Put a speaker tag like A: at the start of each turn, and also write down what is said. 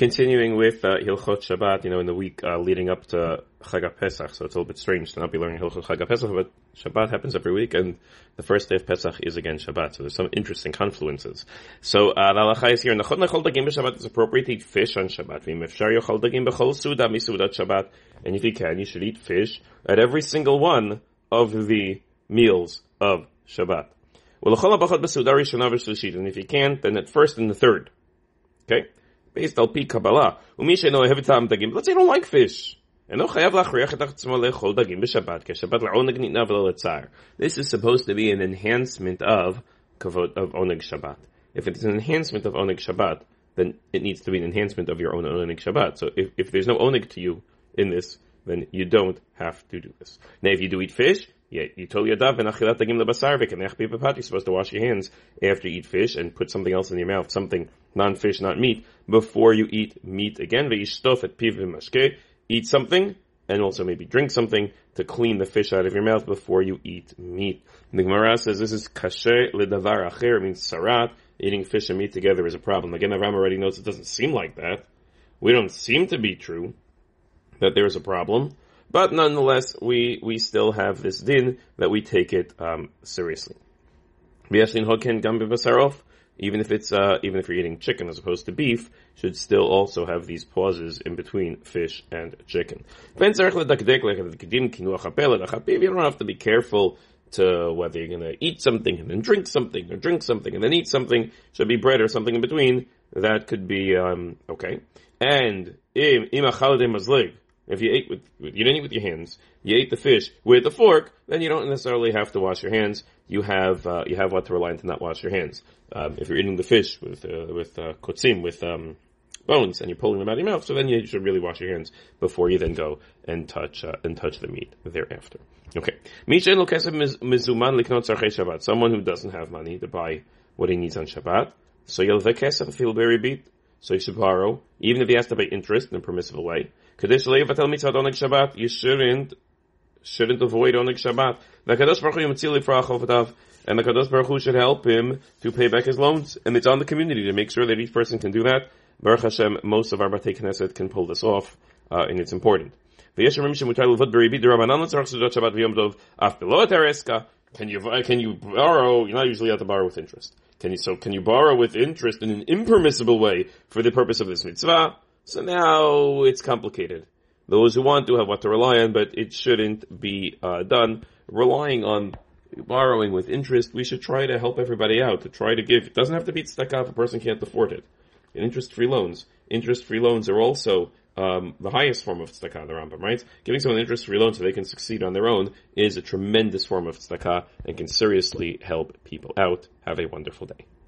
A: Continuing with uh, Hilchot Shabbat, you know, in the week uh, leading up to Chag Pesach, so it's a little bit strange to not be learning Hilchot Chag Pesach, but Shabbat happens every week, and the first day of Pesach is again Shabbat, so there's some interesting confluences. So uh, the halacha is here, Nachot Nachol Dagim b'Shabbat, it's appropriate to eat fish on Shabbat. V'im efshar yochol Dagim b'chol Suda misudat Shabbat, and if you can, you should eat fish at every single one of the meals of Shabbat. Well and if you can, then at first and the third. Okay? Based al pi Kabbalah. Let's say you don't like fish. This is supposed to be an enhancement of kavod of oneg Shabbat. If it's an enhancement of oneg Shabbat, then it needs to be an enhancement of your own oneg Shabbat. So if, if there's no oneg to you in this, then you don't have to do this. Now, if you do eat fish, yeah, you told your dove and achilat dagim lebasar v'kenech You're supposed to wash your hands after you eat fish and put something else in your mouth, something non-fish, not meat, before you eat meat again. V'yishtof et piv v'mashke. Eat something and also maybe drink something to clean the fish out of your mouth before you eat meat. The Gemara says this is kasher ledavar acher. It means tzaraat. Eating fish and meat together is a problem. Again, Aram already knows it doesn't seem like that. We don't seem to be true that there is a problem. But nonetheless, we, we still have this din that we take it um, seriously. Even if it's uh, even if you're eating chicken as opposed to beef, should still also have these pauses in between fish and chicken. You don't have to be careful to whether you're going to eat something and then drink something, or drink something and then eat something. Should be bread or something in between. That could be um, okay. And im mazlig if you ate with, you didn't eat with your hands, you ate the fish with a fork, then you don't necessarily have to wash your hands. You have uh, you have what to rely on to not wash your hands. Um, if you're eating the fish with uh, with uh, with um, bones and you're pulling them out of your mouth, so then you should really wash your hands before you then go and touch uh, and touch the meat thereafter. Okay, someone who doesn't have money to buy what he needs on Shabbat, so you'll if he'll be beat. So you should borrow, even if he has to pay interest in a permissible way. Kadesh leivatel mitzvah oneg Shabbat, you shouldn't, shouldn't avoid oneg Shabbat. The Kadosh Baruch Hu yitzili for and the Kadosh Baruch Hu should help him to pay back his loans, and it's on the community to make sure that each person can do that. Baruch Hashem, most of our Batei Knesset can pull this off, uh, and it's important. Can you, can you borrow, you're not usually allowed to borrow with interest. Can you, so can you borrow with interest in an impermissible way for the purpose of this mitzvah? So now it's complicated. Those who want to have what to rely on, but it shouldn't be uh, done relying on borrowing with interest. We should try to help everybody out to try to give. It doesn't have to be tzedakah if a person can't afford it. interest-free loans, interest-free loans are also um, the highest form of tzedakah, the Rambam, right? Giving someone interest-free loan so they can succeed on their own is a tremendous form of tzedakah and can seriously help people out. Have a wonderful day.